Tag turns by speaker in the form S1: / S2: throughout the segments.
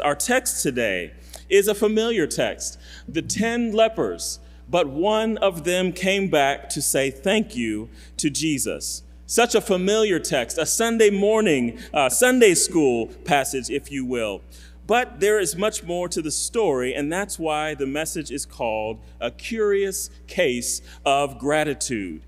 S1: Our text today is a familiar text. The ten lepers, but one of them came back to say thank you to Jesus. Such a familiar text, a Sunday morning, uh, Sunday school passage, if you will. But there is much more to the story, and that's why the message is called A Curious Case of Gratitude.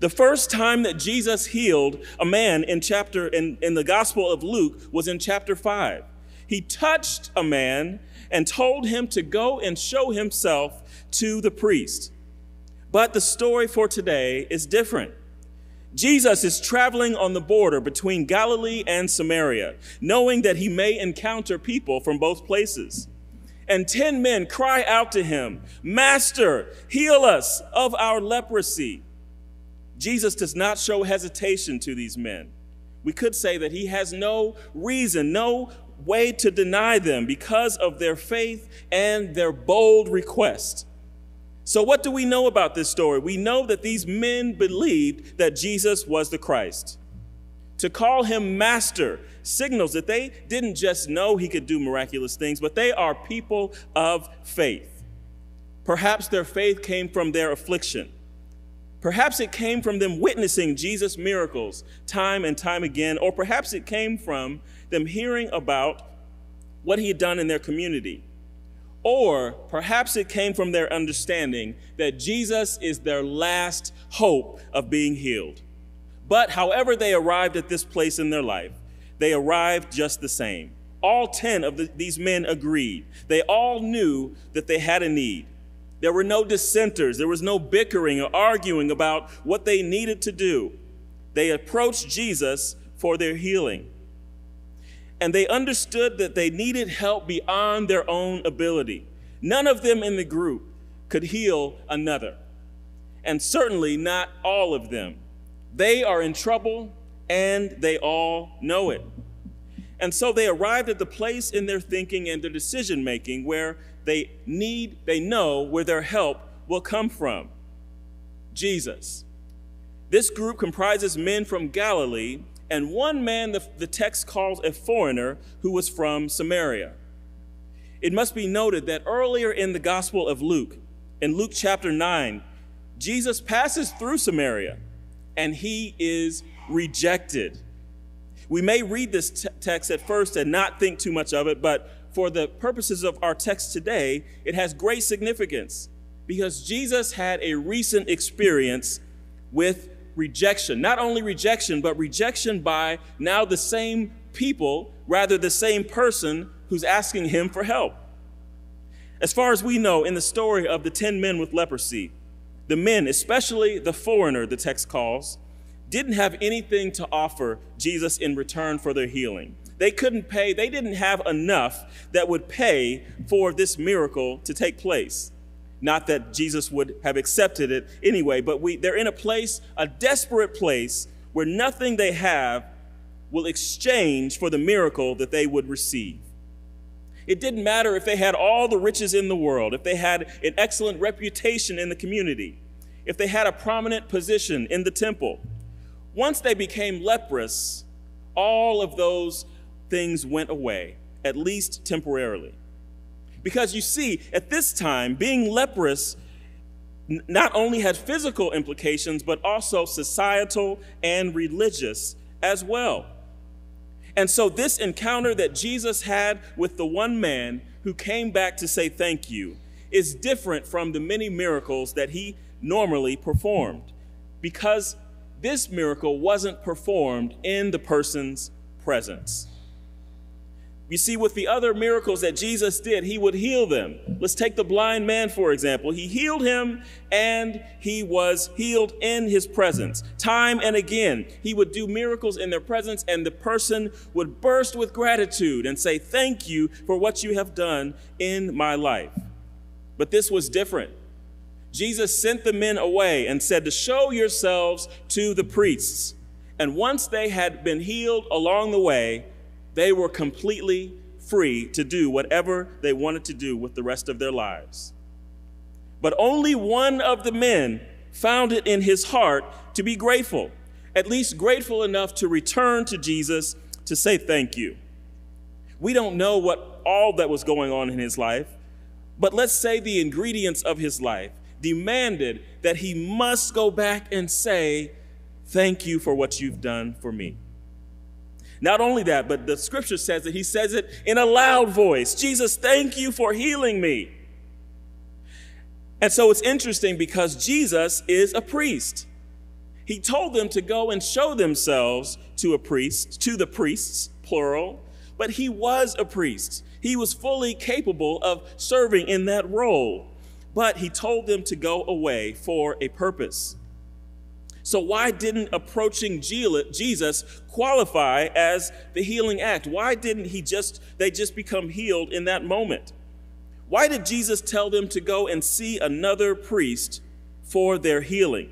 S1: The first time that Jesus healed a man in chapter in, in the Gospel of Luke was in chapter 5 he touched a man and told him to go and show himself to the priest. But the story for today is different. Jesus is traveling on the border between Galilee and Samaria, knowing that he may encounter people from both places. And ten men cry out to him, Master, heal us of our leprosy. Jesus does not show hesitation to these men. We could say that he has no reason, no way to deny them because of their faith and their bold request. So, what do we know about this story? We know that these men believed that Jesus was the Christ. To call him master signals that they didn't just know he could do miraculous things, but they are people of faith. Perhaps their faith came from their affliction. Perhaps it came from them witnessing Jesus' miracles time and time again, or perhaps it came from them hearing about what he had done in their community. Or perhaps it came from their understanding that Jesus is their last hope of being healed. But however they arrived at this place in their life, they arrived just the same. All 10 of the, these men agreed. They all knew that they had a need. There were no dissenters, there was no bickering or arguing about what they needed to do. They approached Jesus for their healing. And they understood that they needed help beyond their own ability. None of them in the group could heal another, and certainly not all of them. They are in trouble, and they all know it. And so they arrived at the place in their thinking and their decision making where they need, they know where their help will come from Jesus. This group comprises men from Galilee and one man the, the text calls a foreigner who was from Samaria. It must be noted that earlier in the Gospel of Luke, in Luke chapter 9, Jesus passes through Samaria and he is rejected. We may read this t- text at first and not think too much of it, but for the purposes of our text today, it has great significance because Jesus had a recent experience with rejection. Not only rejection, but rejection by now the same people, rather, the same person who's asking him for help. As far as we know, in the story of the 10 men with leprosy, the men, especially the foreigner, the text calls, didn't have anything to offer Jesus in return for their healing. They couldn't pay, they didn't have enough that would pay for this miracle to take place. Not that Jesus would have accepted it anyway, but we, they're in a place, a desperate place, where nothing they have will exchange for the miracle that they would receive. It didn't matter if they had all the riches in the world, if they had an excellent reputation in the community, if they had a prominent position in the temple. Once they became leprous, all of those things went away, at least temporarily. Because you see, at this time, being leprous not only had physical implications, but also societal and religious as well. And so, this encounter that Jesus had with the one man who came back to say thank you is different from the many miracles that he normally performed because this miracle wasn't performed in the person's presence. You see, with the other miracles that Jesus did, he would heal them. Let's take the blind man, for example. He healed him and he was healed in his presence. Time and again, he would do miracles in their presence, and the person would burst with gratitude and say, Thank you for what you have done in my life. But this was different. Jesus sent the men away and said to show yourselves to the priests. And once they had been healed along the way, they were completely free to do whatever they wanted to do with the rest of their lives. But only one of the men found it in his heart to be grateful, at least grateful enough to return to Jesus to say thank you. We don't know what all that was going on in his life, but let's say the ingredients of his life demanded that he must go back and say, Thank you for what you've done for me. Not only that, but the scripture says that he says it in a loud voice Jesus, thank you for healing me. And so it's interesting because Jesus is a priest. He told them to go and show themselves to a priest, to the priests, plural, but he was a priest. He was fully capable of serving in that role, but he told them to go away for a purpose. So, why didn't approaching Jesus qualify as the healing act? Why didn't he just, they just become healed in that moment? Why did Jesus tell them to go and see another priest for their healing?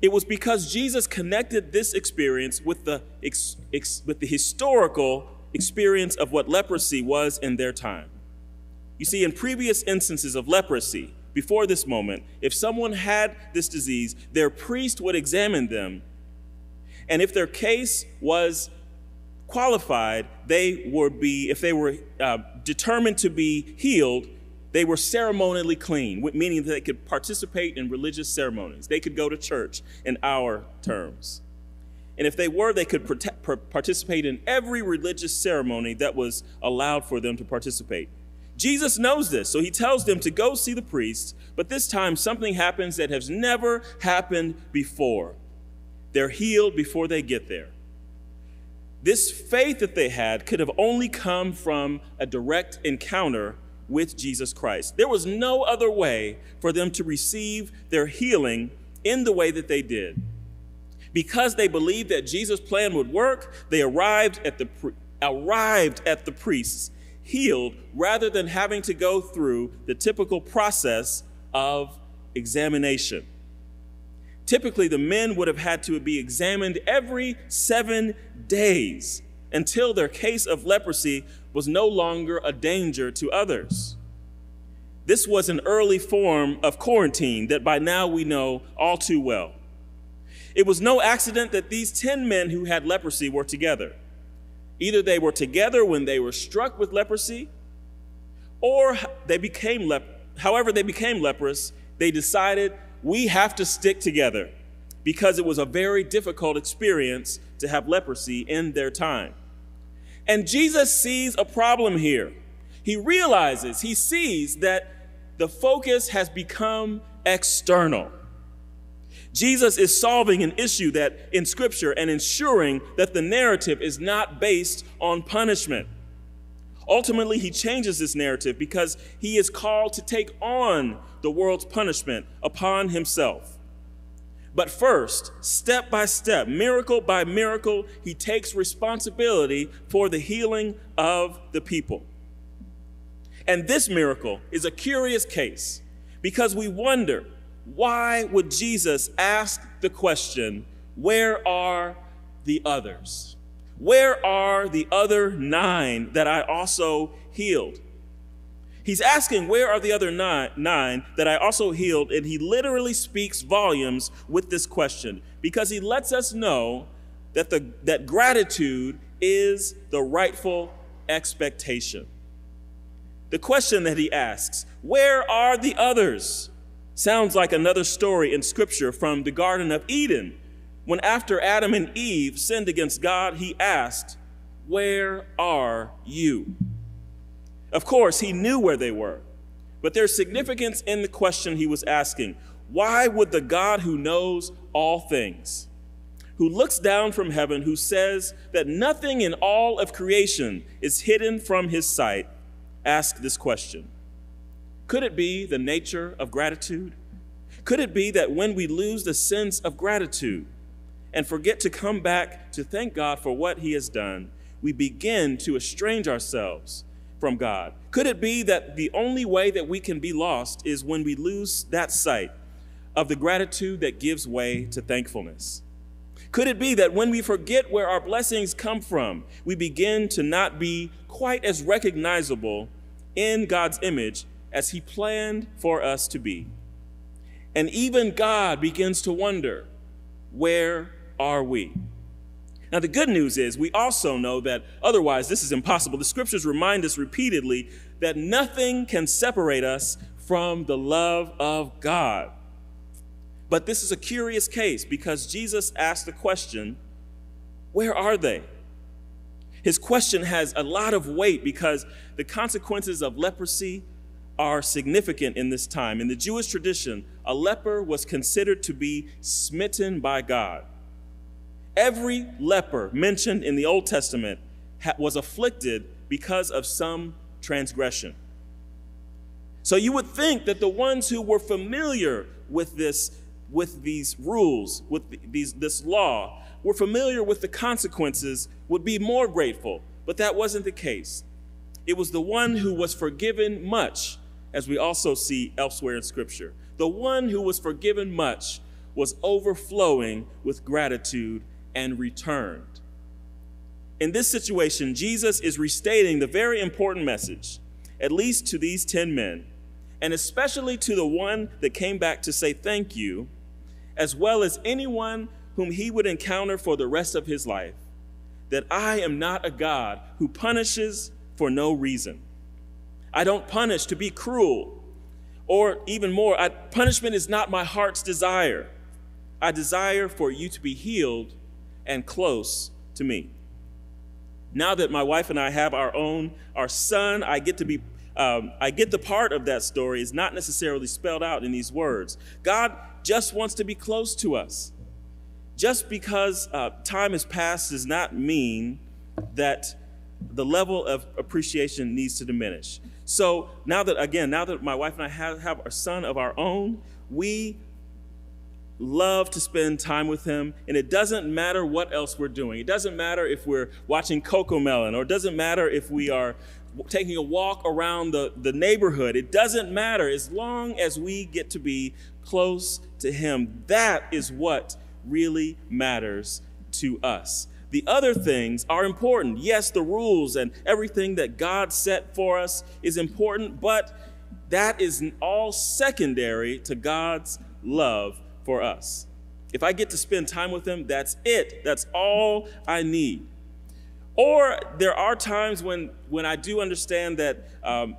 S1: It was because Jesus connected this experience with the, ex, ex, with the historical experience of what leprosy was in their time. You see, in previous instances of leprosy, before this moment, if someone had this disease, their priest would examine them. And if their case was qualified, they would be, if they were uh, determined to be healed, they were ceremonially clean, meaning that they could participate in religious ceremonies. They could go to church in our terms. And if they were, they could participate in every religious ceremony that was allowed for them to participate. Jesus knows this, so he tells them to go see the priest, but this time something happens that has never happened before. They're healed before they get there. This faith that they had could have only come from a direct encounter with Jesus Christ. There was no other way for them to receive their healing in the way that they did. Because they believed that Jesus' plan would work, they arrived at the, arrived at the priests healed rather than having to go through the typical process of examination. Typically, the men would have had to be examined every seven days until their case of leprosy was no longer a danger to others. This was an early form of quarantine that by now we know all too well. It was no accident that these 10 men who had leprosy were together. Either they were together when they were struck with leprosy, or they became lep- however they became leprous, they decided we have to stick together because it was a very difficult experience to have leprosy in their time. And Jesus sees a problem here. He realizes, he sees that the focus has become external. Jesus is solving an issue that in scripture and ensuring that the narrative is not based on punishment. Ultimately, he changes this narrative because he is called to take on the world's punishment upon himself. But first, step by step, miracle by miracle, he takes responsibility for the healing of the people. And this miracle is a curious case because we wonder why would Jesus ask the question, Where are the others? Where are the other nine that I also healed? He's asking, Where are the other nine, that I also healed? And he literally speaks volumes with this question because he lets us know that, the, that gratitude is the rightful expectation. The question that he asks, Where are the others? Sounds like another story in Scripture from the Garden of Eden, when after Adam and Eve sinned against God, he asked, Where are you? Of course, he knew where they were, but there's significance in the question he was asking. Why would the God who knows all things, who looks down from heaven, who says that nothing in all of creation is hidden from his sight, ask this question? Could it be the nature of gratitude? Could it be that when we lose the sense of gratitude and forget to come back to thank God for what He has done, we begin to estrange ourselves from God? Could it be that the only way that we can be lost is when we lose that sight of the gratitude that gives way to thankfulness? Could it be that when we forget where our blessings come from, we begin to not be quite as recognizable in God's image as He planned for us to be. And even God begins to wonder, where are we? Now, the good news is we also know that otherwise this is impossible. The scriptures remind us repeatedly that nothing can separate us from the love of God. But this is a curious case because Jesus asked the question, Where are they? His question has a lot of weight because the consequences of leprosy are significant in this time. In the Jewish tradition, a leper was considered to be smitten by God. Every leper mentioned in the Old Testament was afflicted because of some transgression. So you would think that the ones who were familiar with this, with these rules, with these, this law, were familiar with the consequences, would be more grateful. But that wasn't the case. It was the one who was forgiven much, as we also see elsewhere in Scripture. The one who was forgiven much was overflowing with gratitude and returned. In this situation, Jesus is restating the very important message, at least to these 10 men, and especially to the one that came back to say thank you, as well as anyone whom he would encounter for the rest of his life, that I am not a God who punishes for no reason. I don't punish to be cruel, or even more, I, punishment is not my heart's desire. I desire for you to be healed and close to me. Now that my wife and I have our own, our son, I get to be, um, I get the part of that story is not necessarily spelled out in these words. God just wants to be close to us. Just because uh, time has passed does not mean that the level of appreciation needs to diminish. So now that, again, now that my wife and I have, have a son of our own, we love to spend time with him and it doesn't matter what else we're doing. It doesn't matter if we're watching CoComelon or it doesn't matter if we are taking a walk around the, the neighborhood. It doesn't matter as long as we get to be close to him. That is what really matters to us the other things are important yes the rules and everything that god set for us is important but that is all secondary to god's love for us. If I get to spend time with Him, that's it. That's all I need. Or there are times when, when I do understand that um,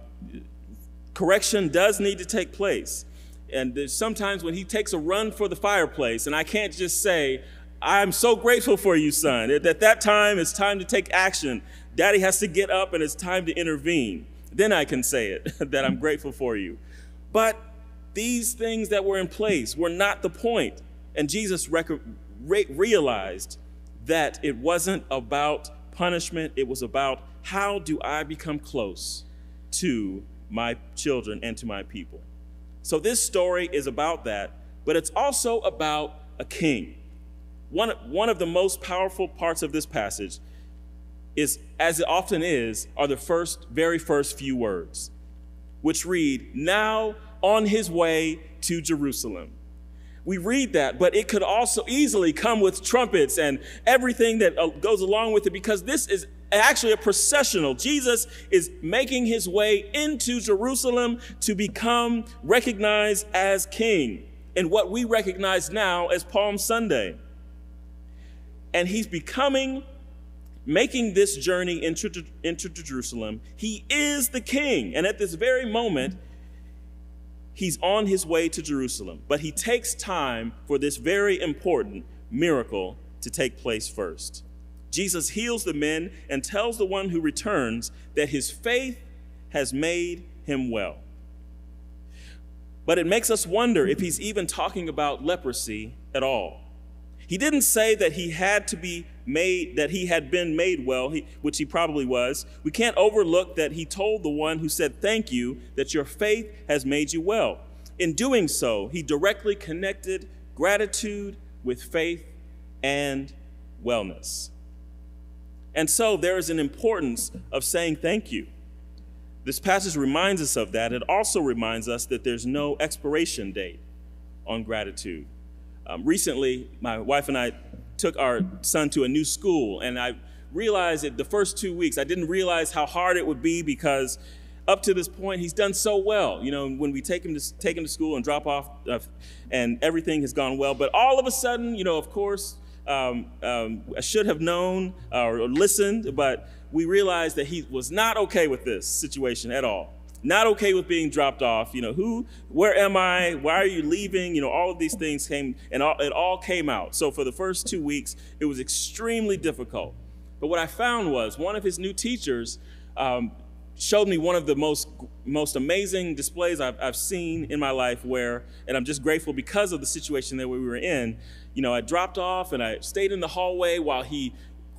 S1: correction does need to take place. And there's sometimes when he takes a run for the fireplace, and I can't just say, I'm so grateful for you, son. At that time, it's time to take action. Daddy has to get up and it's time to intervene. Then I can say it, that I'm grateful for you. But these things that were in place were not the point. And Jesus re- realized that it wasn't about punishment, it was about how do I become close to my children and to my people. So this story is about that, but it's also about a king. One, one of the most powerful parts of this passage is, as it often is, are the first, very first few words, which read, Now on his way to Jerusalem. We read that, but it could also easily come with trumpets and everything that uh, goes along with it because this is actually a processional. Jesus is making his way into Jerusalem to become recognized as king in what we recognize now as Palm Sunday. And he's becoming, making this journey into, into Jerusalem. He is the king. And at this very moment, he's on his way to Jerusalem, but he takes time for this very important miracle to take place first. Jesus heals the men and tells the one who returns that his faith has made him well. But it makes us wonder if he's even talking about leprosy at all. He didn't say that he had to be made, that he had been made well, which he probably was. We can't overlook that he told the one who said, Thank you, that your faith has made you well. In doing so, he directly connected gratitude with faith and wellness. And so there is an importance of saying thank you. This passage reminds us of that. It also reminds us that there's no expiration date on gratitude. Um, recently, my wife and I took our son to a new school, and I realized that the first two weeks, I didn't realize how hard it would be because up to this point, he's done so well. You know, when we take him to take him to school and drop off, uh, and everything has gone well. But all of a sudden, you know, of course, um, um, I should have known or listened, but we realized that he was not okay with this situation at all. Not okay with being dropped off. You know, who, where am I? Why are you leaving? You know, all of these things came, and all, it all came out. So for the first two weeks, it was extremely difficult. But what I found was one of his new teachers um, showed me one of the most most amazing displays I've, I've seen in my life where and i'm just grateful because of the situation that we were in you know i dropped off and i stayed in the hallway while he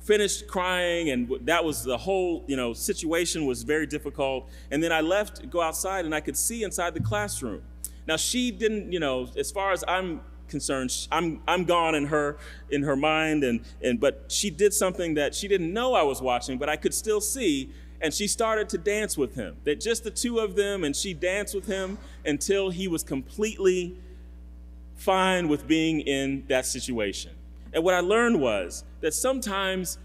S1: finished crying and that was the whole you know situation was very difficult and then i left go outside and i could see inside the classroom now she didn't you know as far as i'm concerned i'm i'm gone in her in her mind and and but she did something that she didn't know i was watching but i could still see and she started to dance with him. That just the two of them, and she danced with him until he was completely fine with being in that situation. And what I learned was that sometimes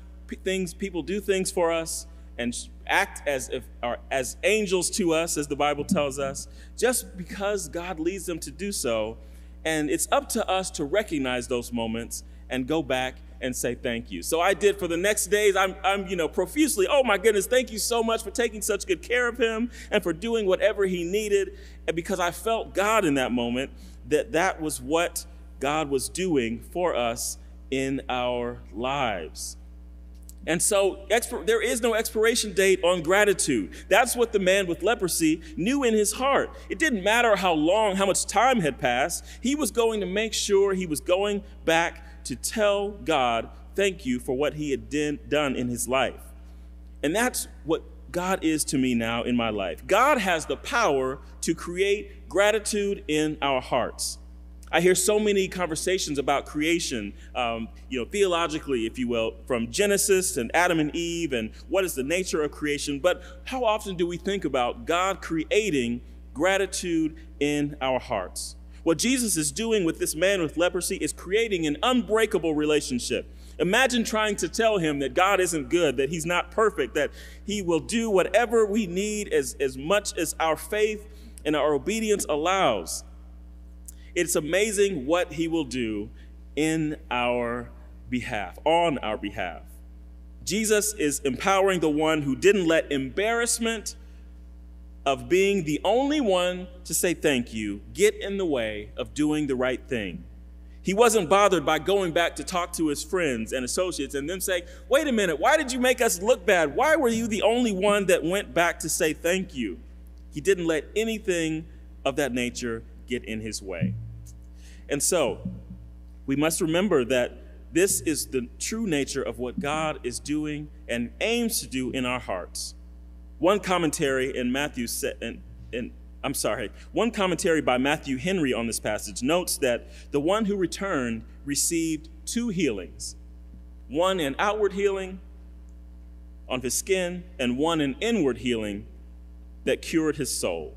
S1: things people do things for us and act as if or as angels to us as the Bible tells us just because God leads them to do so and it's up to us to recognize those moments and go back and say thank you. So I did for the next days. I'm, I'm, you know, profusely, oh my goodness, thank you so much for taking such good care of him and for doing whatever he needed. And because I felt God in that moment, that that was what God was doing for us in our lives. And so there is no expiration date on gratitude. That's what the man with leprosy knew in his heart. It didn't matter how long, how much time had passed. He was going to make sure he was going back to tell God, thank you for what he had done in his life. And that's what God is to me now in my life. God has the power to create gratitude in our hearts. I hear so many conversations about creation, um, you know, theologically, if you will, from Genesis and Adam and Eve and what is the nature of creation. But how often do we think about God creating gratitude in our hearts? What Jesus is doing with this man with leprosy is creating an unbreakable relationship. Imagine trying to tell him that God isn't good, that he's not perfect, that he will do whatever we need as, as much as our faith and our obedience allows. It's amazing what he will do in our behalf, on our behalf. Jesus is empowering the one who didn't let embarrassment of being the only one to say thank you get in the way of doing the right thing. He wasn't bothered by going back to talk to his friends and associates and then say, Wait a minute, why did you make us look bad? Why were you the only one that went back to say thank you? He didn't let anything of that nature get in his way. And so, we must remember that this is the true nature of what God is doing and aims to do in our hearts. One commentary in Matthew in, in, I'm sorry, one commentary by Matthew Henry on this passage notes that the one who returned received two healings. One an outward healing on his skin and one an inward healing that cured his soul.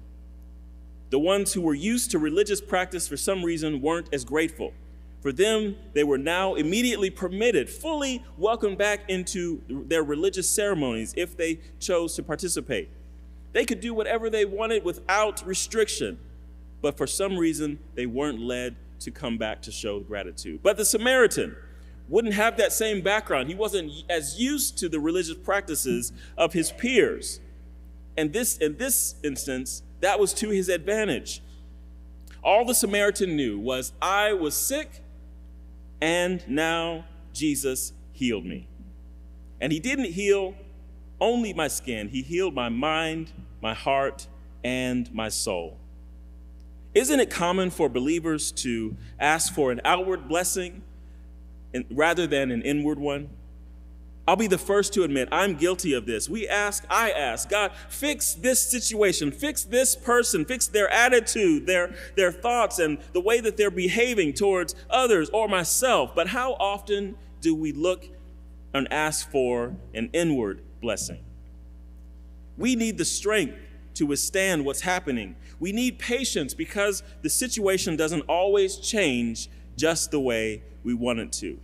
S1: The ones who were used to religious practice for some reason weren't as grateful. For them, they were now immediately permitted, fully welcomed back into their religious ceremonies if they chose to participate. They could do whatever they wanted without restriction, but for some reason, they weren't led to come back to show gratitude. But the Samaritan wouldn't have that same background. He wasn't as used to the religious practices of his peers. And this, in this instance, that was to his advantage. All the Samaritan knew was, I was sick and now Jesus healed me. And he didn't heal only my skin, he healed my mind, my heart, and my soul. Isn't it common for believers to ask for an outward blessing rather than an inward one? I'll be the first to admit I'm guilty of this. We ask, I ask, God, fix this situation, fix this person, fix their attitude, their, their thoughts, and the way that they're behaving towards others or myself. But how often do we look and ask for an inward blessing? We need the strength to withstand what's happening. We need patience because the situation doesn't always change just the way we want it to.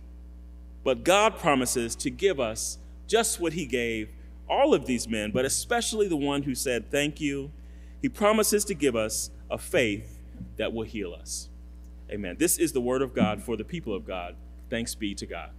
S1: But God promises to give us just what He gave all of these men, but especially the one who said, Thank you. He promises to give us a faith that will heal us. Amen. This is the word of God for the people of God. Thanks be to God.